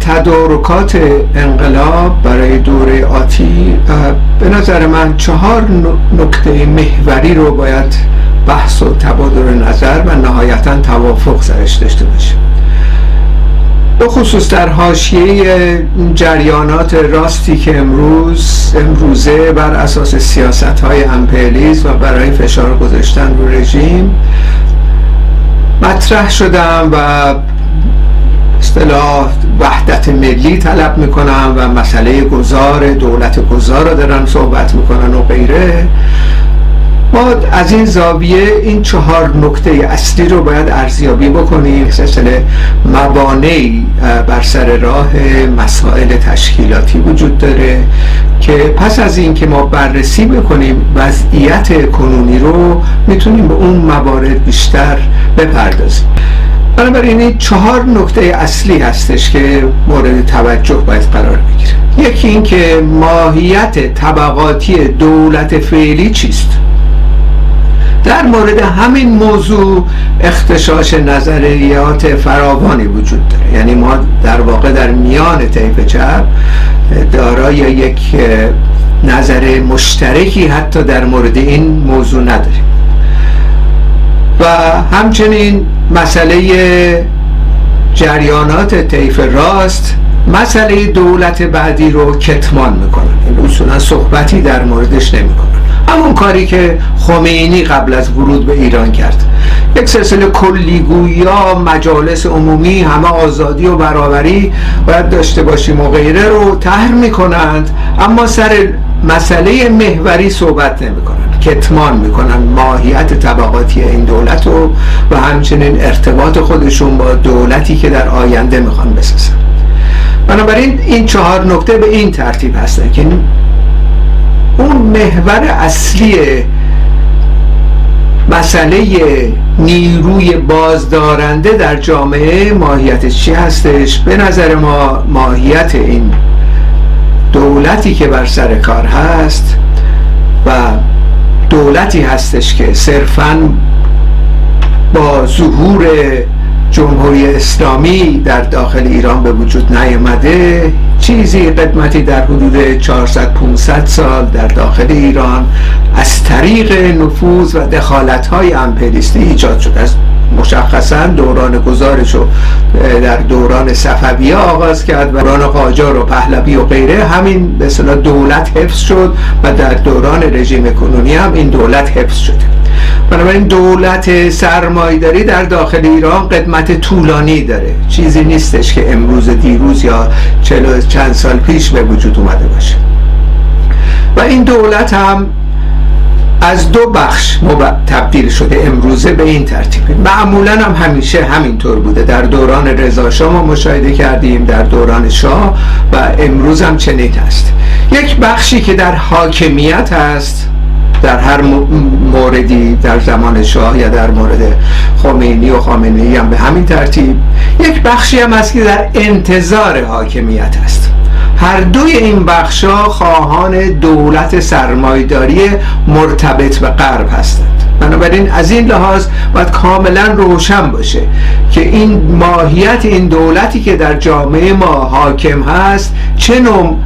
تدارکات انقلاب برای دوره آتی به نظر من چهار نکته محوری رو باید بحث و تبادل نظر و نهایتا توافق سرش داشته باشه. به خصوص در حاشیه جریانات راستی که امروز امروزه بر اساس سیاست های امپلیز و برای فشار گذاشتن رو رژیم مطرح شدم و اصطلاح وحدت ملی طلب می‌کنم و مسئله گذار دولت گذار رو دارن صحبت می‌کنن و غیره. ما از این زاویه این چهار نکته اصلی رو باید ارزیابی بکنیم. سلسله مبانعی بر سر راه مسائل تشکیلاتی وجود داره که پس از این که ما بررسی بکنیم وضعیت کنونی رو می‌تونیم به اون موارد بیشتر بپردازیم. بنابراین این چهار نکته اصلی هستش که مورد توجه باید قرار بگیره. یکی این که ماهیت طبقاتی دولت فعلی چیست؟ در مورد همین موضوع اختشاش نظریات فراوانی وجود داره. یعنی ما در واقع در میان طیف چپ دارای یک نظر مشترکی حتی در مورد این موضوع نداریم. و همچنین مسئله جریانات طیف راست مسئله دولت بعدی رو کتمان می‌کنن. این اصولا صحبتی در موردش نمی‌کنن. همون کاری که خمینی قبل از ورود به ایران کرد. یک سلسله کلیگویا مجالس عمومی همه آزادی و برابری باید داشته باشیم و غیره رو تهر می‌کنند اما سر مسئله محوری صحبت نمی‌کنند. کتمان می‌کنن ماهیت طبقاتی این دولت رو و همچنین ارتباط خودشون با دولتی که در آینده می‌خوان بسازن. بنابراین این چهار نکته به این ترتیب هستن که اون محور اصلی مسئله نیروی بازدارنده در جامعه ماهیت چی هستش؟ به نظر ما ماهیت این دولتی که بر سر کار هست و دولتی هستش که صرفا با ظهور جمهوری اسلامی در داخل ایران به وجود نیامده چیزی قدمتی در حدود 400 500 سال در داخل ایران از طریق نفوذ و دخالت های امپریستی ایجاد شده است. مشخصا دوران گزارش رو در دوران صفویه آغاز کرد و دوران قاجار و پهلوی و غیره. همین به دولت حفظ شد و در دوران رژیم کنونی هم این دولت حفظ شده بنابراین دولت سرمایداری در داخل ایران قدمت طولانی داره. چیزی نیستش که امروز دیروز یا چند سال پیش به وجود اومده باشه. و این دولت هم از دو بخش تبدیل شده امروزه به این ترتیب. معمولا هم همیشه همینطور بوده. در دوران رضا ما مشاهده کردیم در دوران شاه و امروز هم چنین هست. یک بخشی که در حاکمیت هست در هر موردی در زمان شاه یا در مورد خمینی و خامنه‌ای هم به همین ترتیب. یک بخشی هم هست که در انتظار حاکمیت است هر دوی این بخشا خواهان دولت سرمایداری مرتبط به غرب هستند. بنابراین از این لحاظ باید کاملا روشن باشه که این ماهیت این دولتی که در جامعه ما حاکم هست چه نوع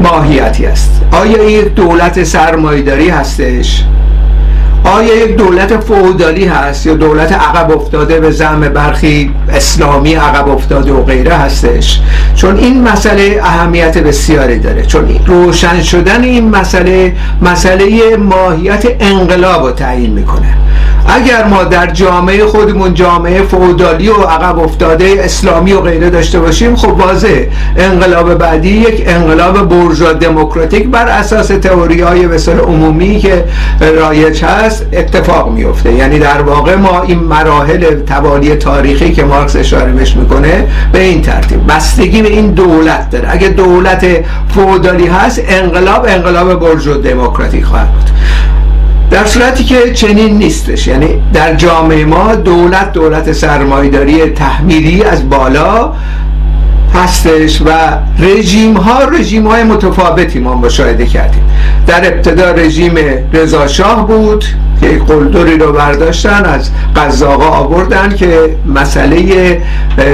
ماهیتی است؟ آیا یک دولت سرمایداری هستش؟ آیا یک دولت فودالی هست یا دولت عقب افتاده به زعم برخی اسلامی عقب افتاده و غیره هستش؟ چون این مسئله اهمیت بسیاری داره. چون روشن شدن این مسئله مسئله ماهیت انقلاب رو تعیین می‌کنه. اگر ما در جامعه خودمون جامعه فودالی و عقب افتاده اسلامی و غیره داشته باشیم خب واضح انقلاب بعدی یک انقلاب برجا دموکراتیک بر اساس تئوری های عمومی که رایج هست. اتفاق میفته یعنی در واقع ما این مراحل توالی تاریخی که مارکس اشاره بهش می‌کنه به این ترتیب. بستگی به این دولت داره. اگه دولت فودالی هست انقلاب انقلاب برجا دموکراتیک خواهد بود. در صورتی که چنین نیستش. یعنی در جامعه ما دولت دولت سرمایداری تحمیلی از بالا هستش و رژیم ها رژیم های متفاوتی ما مشاهده کردیم. در ابتدا رژیم رضا شاه بود که قلدری رو برداشتن از قزاقا آوردن که مسئله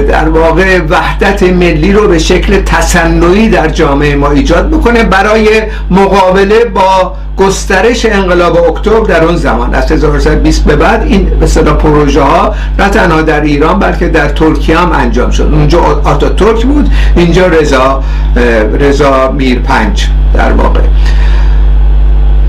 در واقع وحدت ملی رو به شکل تصنعی در جامعه ما ایجاد بکنه برای مقابله با گسترش انقلاب اکتبر در اون زمان. از 1920 به بعد این به پروژه ها نه تنها در ایران بلکه در ترکیه هم انجام شد. اونجا آتا ترک بود اینجا رضا رضا میر پنج در واقع.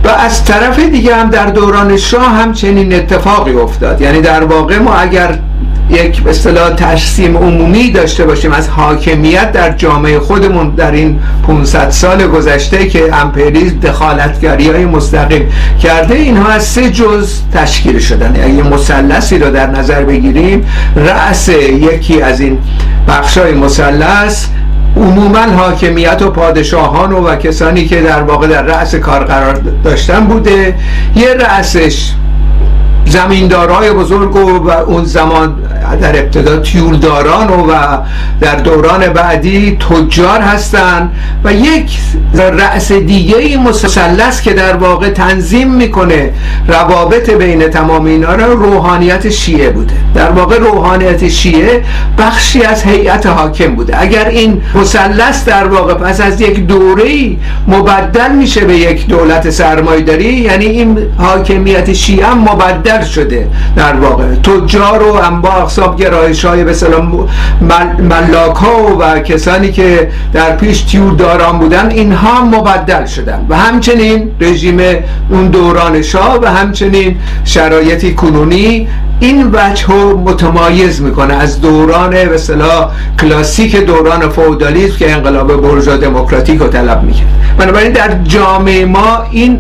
و از طرف دیگه هم در دوران شاه هم چنین اتفاقی افتاد. یعنی در واقع ما اگر یک اصطلاح ترسیم عمومی داشته باشیم از حاکمیت در جامعه خودمون در این 500 سال گذشته که امپریز دخالتگری های مستقیم کرده. اینها از سه جز تشکیل شدن. اگه مثلثی رو در نظر بگیریم. رأس یکی از این بخش های مثلث عموما حاکمیت و پادشاهان و, و کسانی که در واقع در رأس کار قرار داشتن بوده. یه رأسش زمیندارای بزرگ و اون زمان در ابتدا تیولداران و در دوران بعدی تجار هستند و یک رأس دیگه مسلس که در واقع تنظیم می‌کنه روابط بین تمام اینا را روحانیت شیعه بوده. در واقع روحانیت شیعه بخشی از هیئت حاکم بوده. اگر این مسلس در واقع پس از یک دوره مبدل میشه به یک دولت سرمایداری یعنی این حاکمیت شیعه هم مبدل شده در واقع. تجار و انبا اقسام گرایش های به ملاک ها و کسانی که در پیش تیور داران بودن اینها مبدل شدن. و همچنین رژیم اون دوران شاه و همچنین شرایطی کنونی این وجه متمایز می‌کنه. از دوران به کلاسیک دوران فودالیسم که انقلاب برجا دموکراتیک رو طلب می‌کرد. بنابراین در جامعه ما این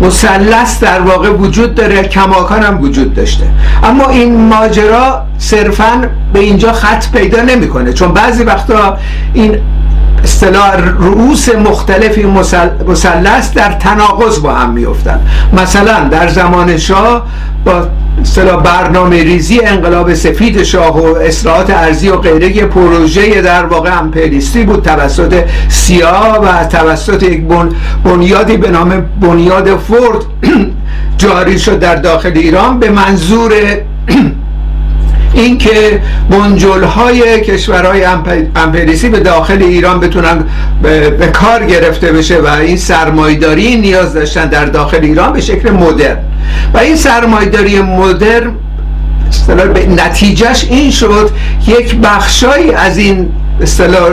مثلث در واقع وجود داره کماکان هم وجود داشته. اما این ماجرا صرفا به اینجا خط پیدا نمی‌کنه چون بعضی وقتا این اصطلاح رؤوس مختلفی مثلث در تناقض با هم میفتن مثلا در زمان شاه با اصطلاح برنامه ریزی انقلاب سفید شاه و اصلاحات ارزی و غیره یه پروژه در واقع امپریستی بود توسط سیا و توسط یک بنیادی به نام بنیاد فورد جاری شد در داخل ایران به منظور اینکه منجل های کشورهای امپریسی به داخل ایران بتونن به کار گرفته بشه و این سرمایداری نیاز داشتن در داخل ایران به شکل مدرن. و این سرمایداری مدرن نتیجهش این شد یک بخشایی از این اصطلاح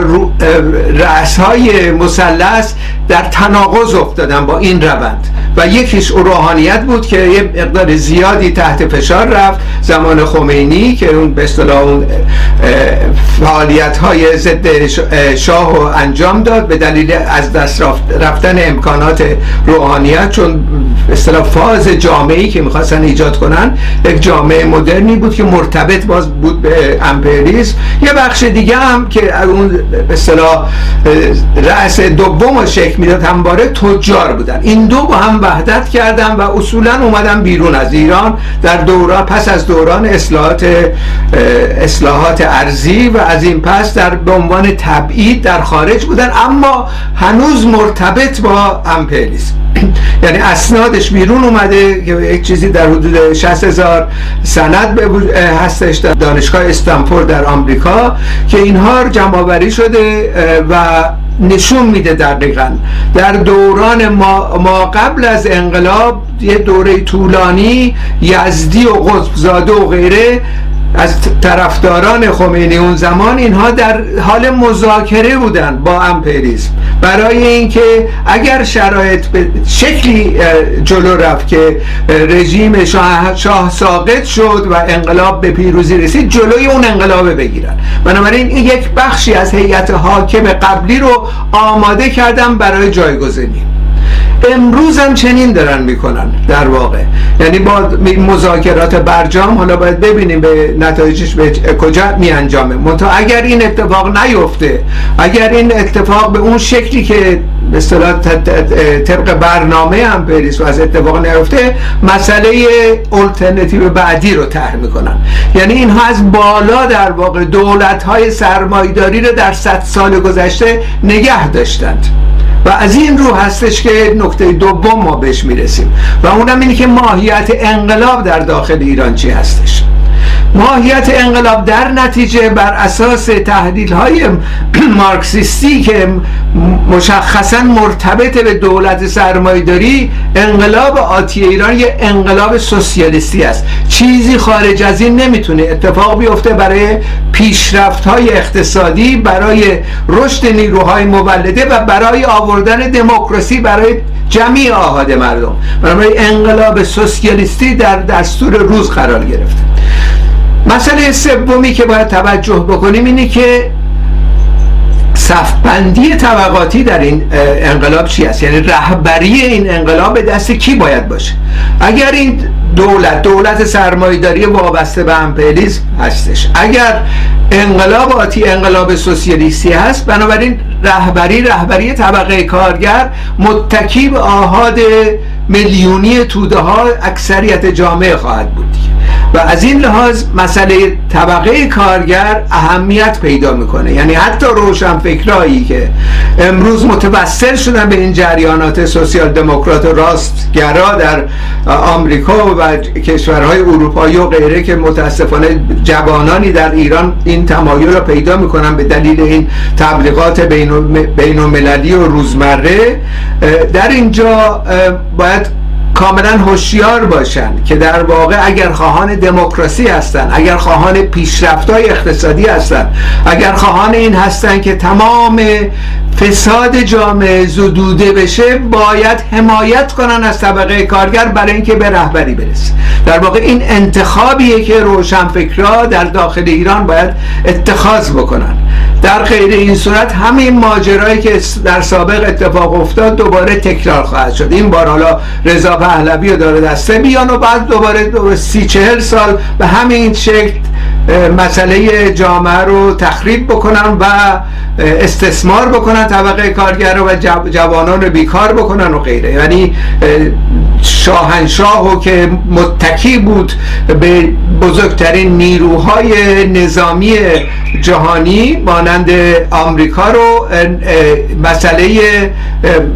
رأس های مسلس در تناقض افتادن با این روند. و یکیش روحانیت بود که یه مقدار زیادی تحت فشار رفت. زمان خمینی که اون به اصطلاح اون فعالیت های ضد شاه رو انجام داد به دلیل از دست رفتن امکانات روحانیت. چون اصطلاح فاز جامعی که می‌خواستن ایجاد کنن یک جامعه مدرنی بود که مرتبط باز بود به امپریالیسم. یه بخش دیگه هم که اون به اصطلاح رأس دوم شکل می‌داد همواره تجار بودن. این دو با هم وحدت کردن و اصولا اومدن بیرون از ایران در دوران پس از دوران اصلاحات اصلاحات ارزی و از این پس در به عنوان تبعید در خارج بودن. اما هنوز مرتبط با امپریالیسم. یعنی اسنادش بیرون اومده که یک چیزی در حدود 60 هزار سند هستش در دانشگاه استنفورد در آمریکا که اینها جمع شده و نشون میده دقیقا. در دوران ما, ما قبل از انقلاب یه دوره طولانی یزدی و قطبزاده و غیره از طرفداران خمینی اون زمان اینها در حال مذاکره بودند با امپریسم برای اینکه اگر شرایط به شکلی جلو رفت که رژیم شاه, شاه ساقط شد و انقلاب به پیروزی رسید جلوی اون انقلاب بگیرن. بنابراین این یک بخشی از هیئت حاکم قبلی رو آماده کردن برای جایگزینی. امروز هم چنین دارن می‌کنن در واقع. یعنی با مذاکرات برجام حالا باید ببینیم به نتایجش به کجا می انجامه منتها اگر این اتفاق نیفته اگر این اتفاق به اون شکلی که به اصطلاح طبق برنامه امپریس و از اتفاق نیفته مسئله الترناتیو بعدی رو طرح می‌کنن. یعنی اینها از بالا در واقع دولت های سرمایداری رو در صد سال گذشته نگه داشتند. و از این رو هستش که نکته دوم ما بهش می‌رسیم و اونم اینه که ماهیت انقلاب در داخل ایران چی هستش. ماهیت انقلاب در نتیجه بر اساس تحلیل های مارکسیستی که مشخصا مرتبط به دولت سرمایداری انقلاب آتی ایران یه انقلاب سوسیالیستی است. چیزی خارج از این نمی‌تونه اتفاق بیفته برای پیشرفت های اقتصادی برای رشد نیروهای مولده و برای آوردن دموکراسی برای جمعی آهاد مردم. برای انقلاب سوسیالیستی در دستور روز قرار گرفته. مسئله سومی که باید توجه بکنیم اینه که صفبندی طبقاتی در این انقلاب چی است؟ یعنی رهبری این انقلاب به دست کی باید باشه؟ اگر این دولت دولت سرمایداری وابسته به امپریالیسم هستش. اگر انقلاب آتی انقلاب سوسیالیستی هست بنابراین رهبری رهبری طبقه کارگر متکی به آهاد میلیونی توده ها اکثریت جامعه خواهد بود. و از این لحاظ مسئله طبقه کارگر اهمیت پیدا می‌کنه. یعنی حتی روشن فکرایی که امروز متوسل شدن به این جریانات سوسیال دموکرات و راستگرا در آمریکا و کشورهای اروپایی و غیره که متاسفانه جوانانی در ایران این تمایل را پیدا می‌کنن به دلیل این تبلیغات بین المللی و روزمره در اینجا باید کاملا هوشیار باشند که در واقع اگر خواهان دموکراسی هستند اگر خواهان های اقتصادی هستند اگر خواهان این هستند که تمام فساد جامعه زدوده بشه باید حمایت کنن از طبقه کارگر برای اینکه به رهبری برسه. در واقع این انتخابیه که روشنفکرها در داخل ایران باید اتخاذ بکنن. در غیر این صورت همین ماجرایی که در سابق اتفاق افتاد دوباره تکرار خواهد شد. این بار حالا رضا پهلوی رو داره دسته بیان و بعد دوباره, دوباره سی چهل سال به همین شکل مسئله جامعه رو تخریب بکنن و استثمار بکنن طبقه کارگر و جوانان رو بیکار بکنن و غیره. یعنی شاهنشاه که متکی بود به بزرگترین نیروهای نظامی جهانی مانند آمریکا رو مسئله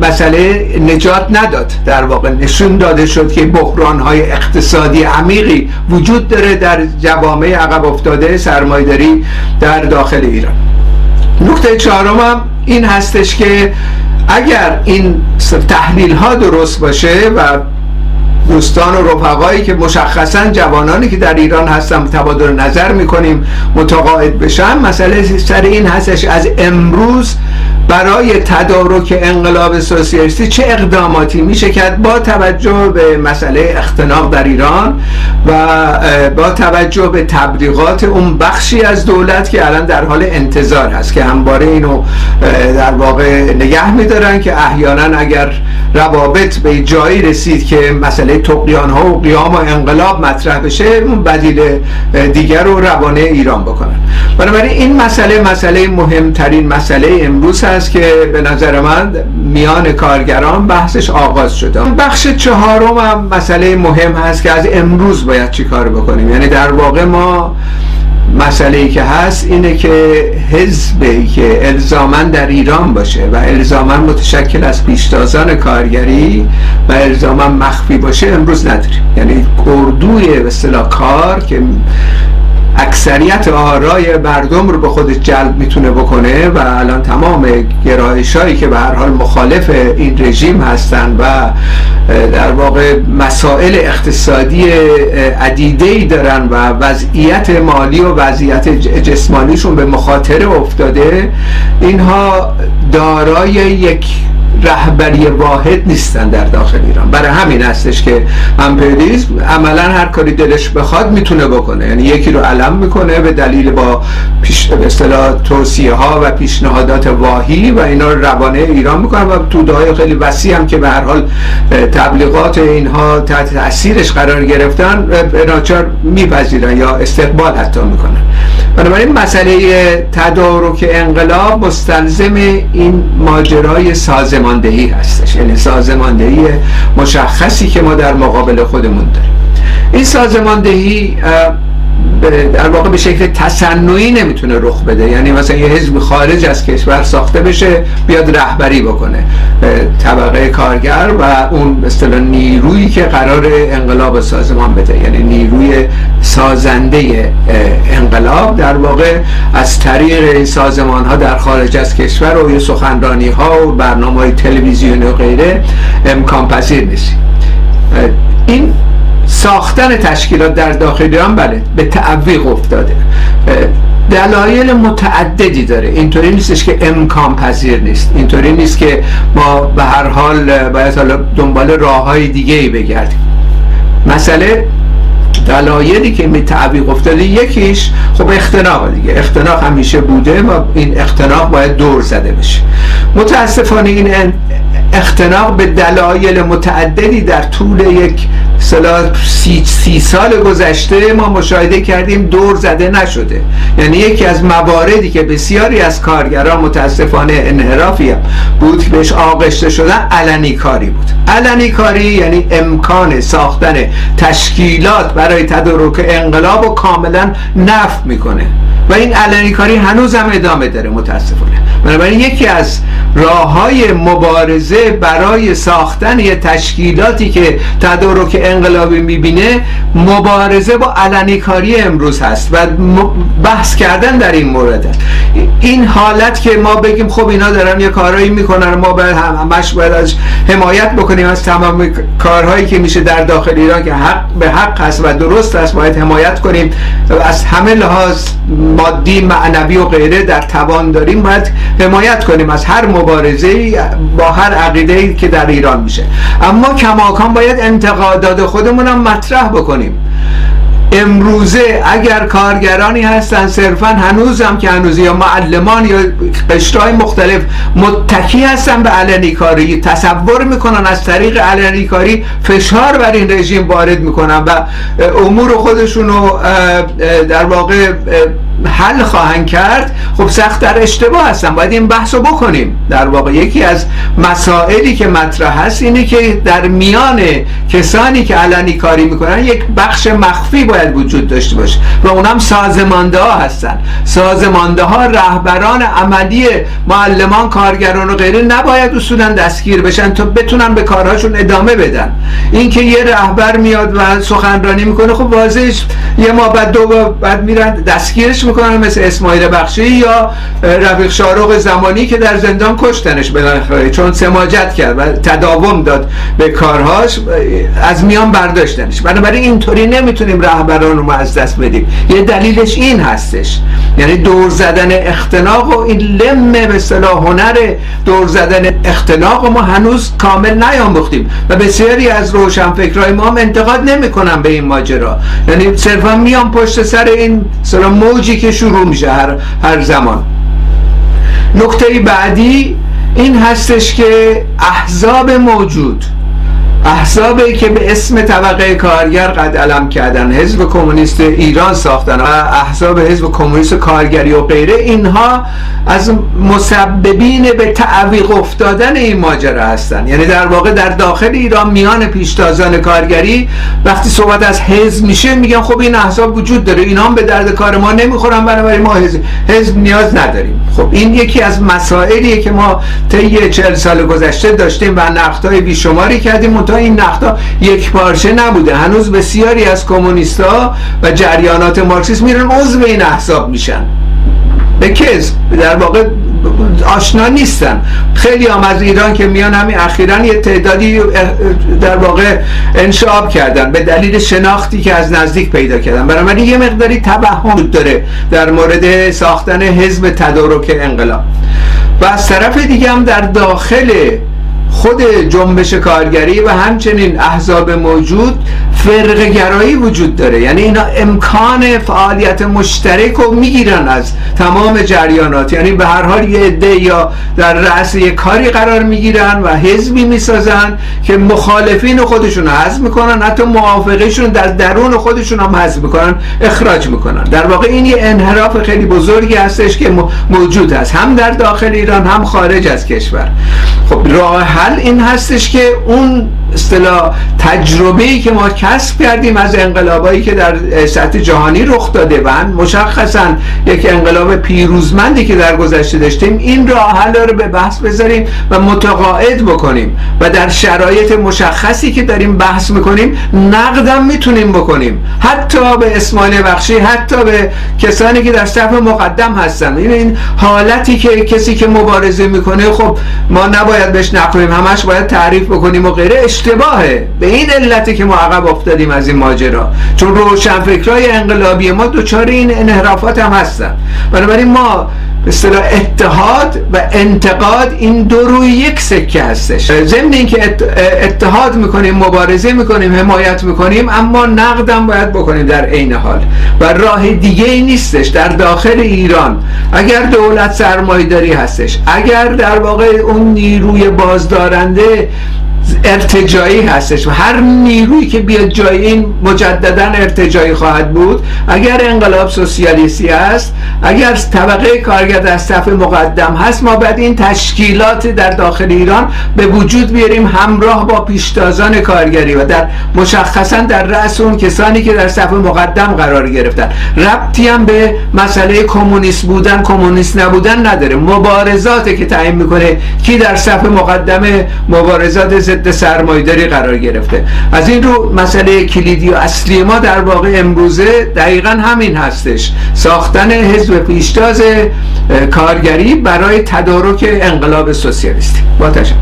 مسئله نجات نداد. در واقع نشون داده شد که بحران های اقتصادی عمیقی وجود داره در جوامع عقب افتاده سرمایداری در داخل ایران. نکته چهارم هم این هستش که اگر این تحلیل ها درست باشه و دوستان و رفقایی که مشخصا جوانانی که در ایران هستن تبادل نظر می‌کنیم متقاعد بشن. مسئله سر این هستش از امروز برای تدارک انقلاب سوسیالیستی چه اقداماتی میشه کرد؟ با توجه به مسئله اختناق در ایران و با توجه به تبلیغات اون بخشی از دولت که الان در حال انتظار هست که همواره اینو در واقع نگه میدارن که احیانا اگر روابط به جایی رسید که مسئله تقیان ها و قیام و انقلاب مطرح بشه اون بدیل دیگر رو روانه ایران بکنن. بنابراین این مسئله مسئله مهمترین مسئله امروز هست که به نظر من میان کارگران بحثش آغاز شده. بخش چهارم هم مسئله مهم هست که از امروز باید چی کار بکنیم. یعنی در واقع ما مسئله ای که هست اینه که حزبی که الزاما در ایران باشه و الزاما متشکل از پیشتازان کارگری و الزاما مخفی باشه امروز نداریم. یعنی اردوی به کار که اکثریت آرای مردم رو به خودش جلب می‌تونه بکنه و الان تمام گرایش هایی که به هر حال مخالف این رژیم هستن و در واقع مسائل اقتصادی عدیده ای دارن و وضعیت مالی و وضعیت جسمانیشون به مخاطره افتاده اینها دارای یک رهبری واحد نیستن در داخل ایران. برای همین هستش که امپریالیسم عملا هر کاری دلش بخواد می‌تونه بکنه. یعنی یکی رو علم می‌کنه به دلیل با پیش به اصطلاح توصیه ها و پیشنهادات واهی و اینا رو روانه ایران می‌کنه و توده های خیلی وسیع هم که به هر حال تبلیغات اینها تحت تاثیرش قرار گرفتن ناچار میپذیرن یا استقبال حتی می‌کنن. بنابراین مسئله تدارک انقلاب مستلزم این ماجرای سازماندهی هستش. یعنی سازماندهی مشخصی که ما در مقابل خودمون داریم. این سازماندهی در واقع به شکل تصنعی نمی‌تونه رخ بده. یعنی مثلا یه حزب خارج از کشور ساخته بشه بیاد رهبری بکنه. طبقه کارگر و اون مثلا نیرویی که قرار انقلاب سازمان بده. یعنی نیروی سازنده انقلاب در واقع از طریق سازمان ها در خارج از کشور و یه سخنرانی ها و برنامه های تلویزیونی و غیره امکان پذیر نیست این ساختن تشکیلات در داخل ایران بله به تعویق افتاده. دلایل متعددی داره. اینطوری نیستش که امکان پذیر نیست. اینطوری نیست که ما به هر حال باید حالا دنبال راه های دیگه ای بگردیم. مسئله دلایلی که می تعویق افتاده یکیش خب اختناق دیگه. اختناق همیشه بوده و این اختناق باید دور زده بشه. متاسفانه این اختناق به دلایل متعددی در طول یک سی, سی سال گذشته ما مشاهده کردیم دور زده نشده. یعنی یکی از مواردی که بسیاری از کارگران متاسفانه انحرافی بود که بهش آغشته شدن علنی کاری بود. علنی کاری یعنی امکان ساختن تشکیلات برای تدارک انقلاب و کاملا نفت می‌کنه. و این علنی کاری هنوز هم ادامه داره متاسفانه بنابراین یکی از راه های مبارزه برای ساختن یه تشکیلاتی که تدارک انقلابی می‌بینه مبارزه با علنی کاری امروز هست و بحث کردن در این مورد هست. این حالت که ما بگیم خب اینا دارن یه کارهایی می‌کنن ما باید همش باید از حمایت بکنیم از تمام کارهایی که میشه در داخل ایران که حق به حق هست و درست است باید حمایت کنیم از همه لحاظ مادی معنوی و غیره در توان داریم. باید حمایت کنیم از هر مبارزه با هر عقیده که در ایران میشه. اما کماکان باید انتقادات خودمون هم مطرح بکنیم. امروزه اگر کارگرانی هستن صرفا هنوز هم که هنوز یا معلمان یا قشرهای مختلف متکی هستن به علنی کاری. تصور می‌کنن از طریق علنی کاری فشار بر این رژیم وارد می‌کنن و امور خودشون رو در واقع حل خواهند کرد خب سخت در اشتباه هستن. باید این بحث رو بکنیم. در واقع یکی از مسائلی که مطرح هست اینه که در میان کسانی که علنی کاری می‌کنن یک بخش مخفی باید وجود داشته باشه و اونم سازمانده ها هستن. سازمانده ها رهبران عملی معلمان کارگران و غیره نباید اصولا دستگیر بشن تا بتونن به کارهاشون ادامه بدن. اینکه یه رهبر میاد و سخنرانی می‌کنه خب واضحش یه ما بعد دو بعد میرن دستگیرش می‌کنن مثل اسماعیل بخشی یا رفیق شارق زمانی که در زندان کشتنش بالاخره چون سماجت کرد و تداوم داد به کارهاش از میان برداشتنش. بنابراین اینطوری نمی‌تونیم رهبران رو از دست بدیم. یه دلیلش این هستش. یعنی دور زدن اختناق و این لم به اصطلاح هنر دور زدن اختناق ما هنوز کامل نیاموختیم و بسیاری از روشنفکرای ما هم انتقاد نمی‌کنن به این ماجرا. یعنی صرفا میان پشت سر این موجی که شروع میشه هر, هر زمان. نکته بعدی این هستش که احزاب موجود احزابی که به اسم طبقه کارگر قد علم کردن حزب کمونیست ایران ساختن و احزاب حزب کمونیست کارگری و غیره اینها از مسببین به تعویق افتادن این ماجرا هستن. یعنی در واقع در داخل ایران میان پیشتازان کارگری وقتی صحبت از حزب میشه میگن خب این احزاب وجود داره اینا هم به درد کار ما نمی‌خورن بنابراین ما حزب, حزب نیاز نداریم. خب این یکی از مسائلیه که ما طی 40 سال گذشته داشتیم و نقدهای بیشماری کردیم این نقدها یک پارچه نبوده. هنوز بسیاری از کمونیستا و جریانات مارکسیست میرن عضو این احزاب میشن. به کذب در واقع آشنا نیستن. خیلی هم از ایران که میان همین اخیرا یه تعدادی در واقع انشاب کردن به دلیل شناختی که از نزدیک پیدا کردن. بنابراین یه مقداری توهم داره در مورد ساختن حزب تدارک انقلاب. و از طرف دیگه هم در داخل خود جنبش کارگری و همچنین احزاب موجود فرق گرایی وجود داره. یعنی اینا امکان فعالیت مشترک رو می‌گیرن از تمام جریانات. یعنی به هر حال یه عده یا در رأس یه کاری قرار می‌گیرن و حزبی می‌سازن که مخالفین خودشون حذف می‌کنن حتی موافقیشون در درون خودشون هم حذف می‌کنن اخراج می‌کنن. در واقع این یه انحراف خیلی بزرگی هستش که موجود هست. هم در داخل ایران هم خارج از کشور. خب راه حل این هستش که اون اصطلاح تجربه ای که ما کسب کردیم از انقلابایی که در سطح جهانی رخ داده و مشخصا یک انقلاب پیروزمندی که در گذشته داشتیم این راه حل رو به بحث بذاریم و متقاعد بکنیم و در شرایط مشخصی که داریم بحث می‌کنیم نقدم می‌تونیم بکنیم. حتی به اسماعیل بخشی حتی به کسانی که در صف مقدم هستن. این حالتی که کسی که مبارزه می‌کنه خب ما نباید بهش نقلیم همش باید تعریف بکنیم و غیره اشتباهه. به این علتی که ما عقب افتادیم از این ماجرا. چون روشنفکرای انقلابی ما دوچار این انحرافات هم هستن. بنابراین ما به اتحاد و انتقاد این دو روی یک سکه هستش. ضمن اینکه اتحاد می‌کنیم مبارزه می‌کنیم حمایت می‌کنیم اما نقدم باید بکنیم در عین حال. و راه دیگه ای نیستش در داخل ایران. اگر دولت سرمایداری هستش اگر در واقع اون نیروی بازدارنده ارتجایی هستش و هر نیرویی که بیاد جای این مجددا ارتجایی خواهد بود اگر انقلاب سوسیالیستی است اگر طبقه کارگر در صف مقدم هست ما بعد این تشکیلات در داخل ایران به وجود بیاریم همراه با پیشتازان کارگری و در مشخصا در رأس اون کسانی که در صف مقدم قرار گرفتن. ربطی هم به مسئله کمونیست بودن کمونیست نبودن نداره. مبارزاتی که تعیین می‌کنه کی در صف مقدم مبارزات ضد سرمایداری قرار گرفته. از این رو مسئله کلیدی و اصلی ما در واقع امروزه دقیقا همین هستش. ساختن حزب پیشتاز کارگری برای تدارک انقلاب سوسیالیستی. با تشکر.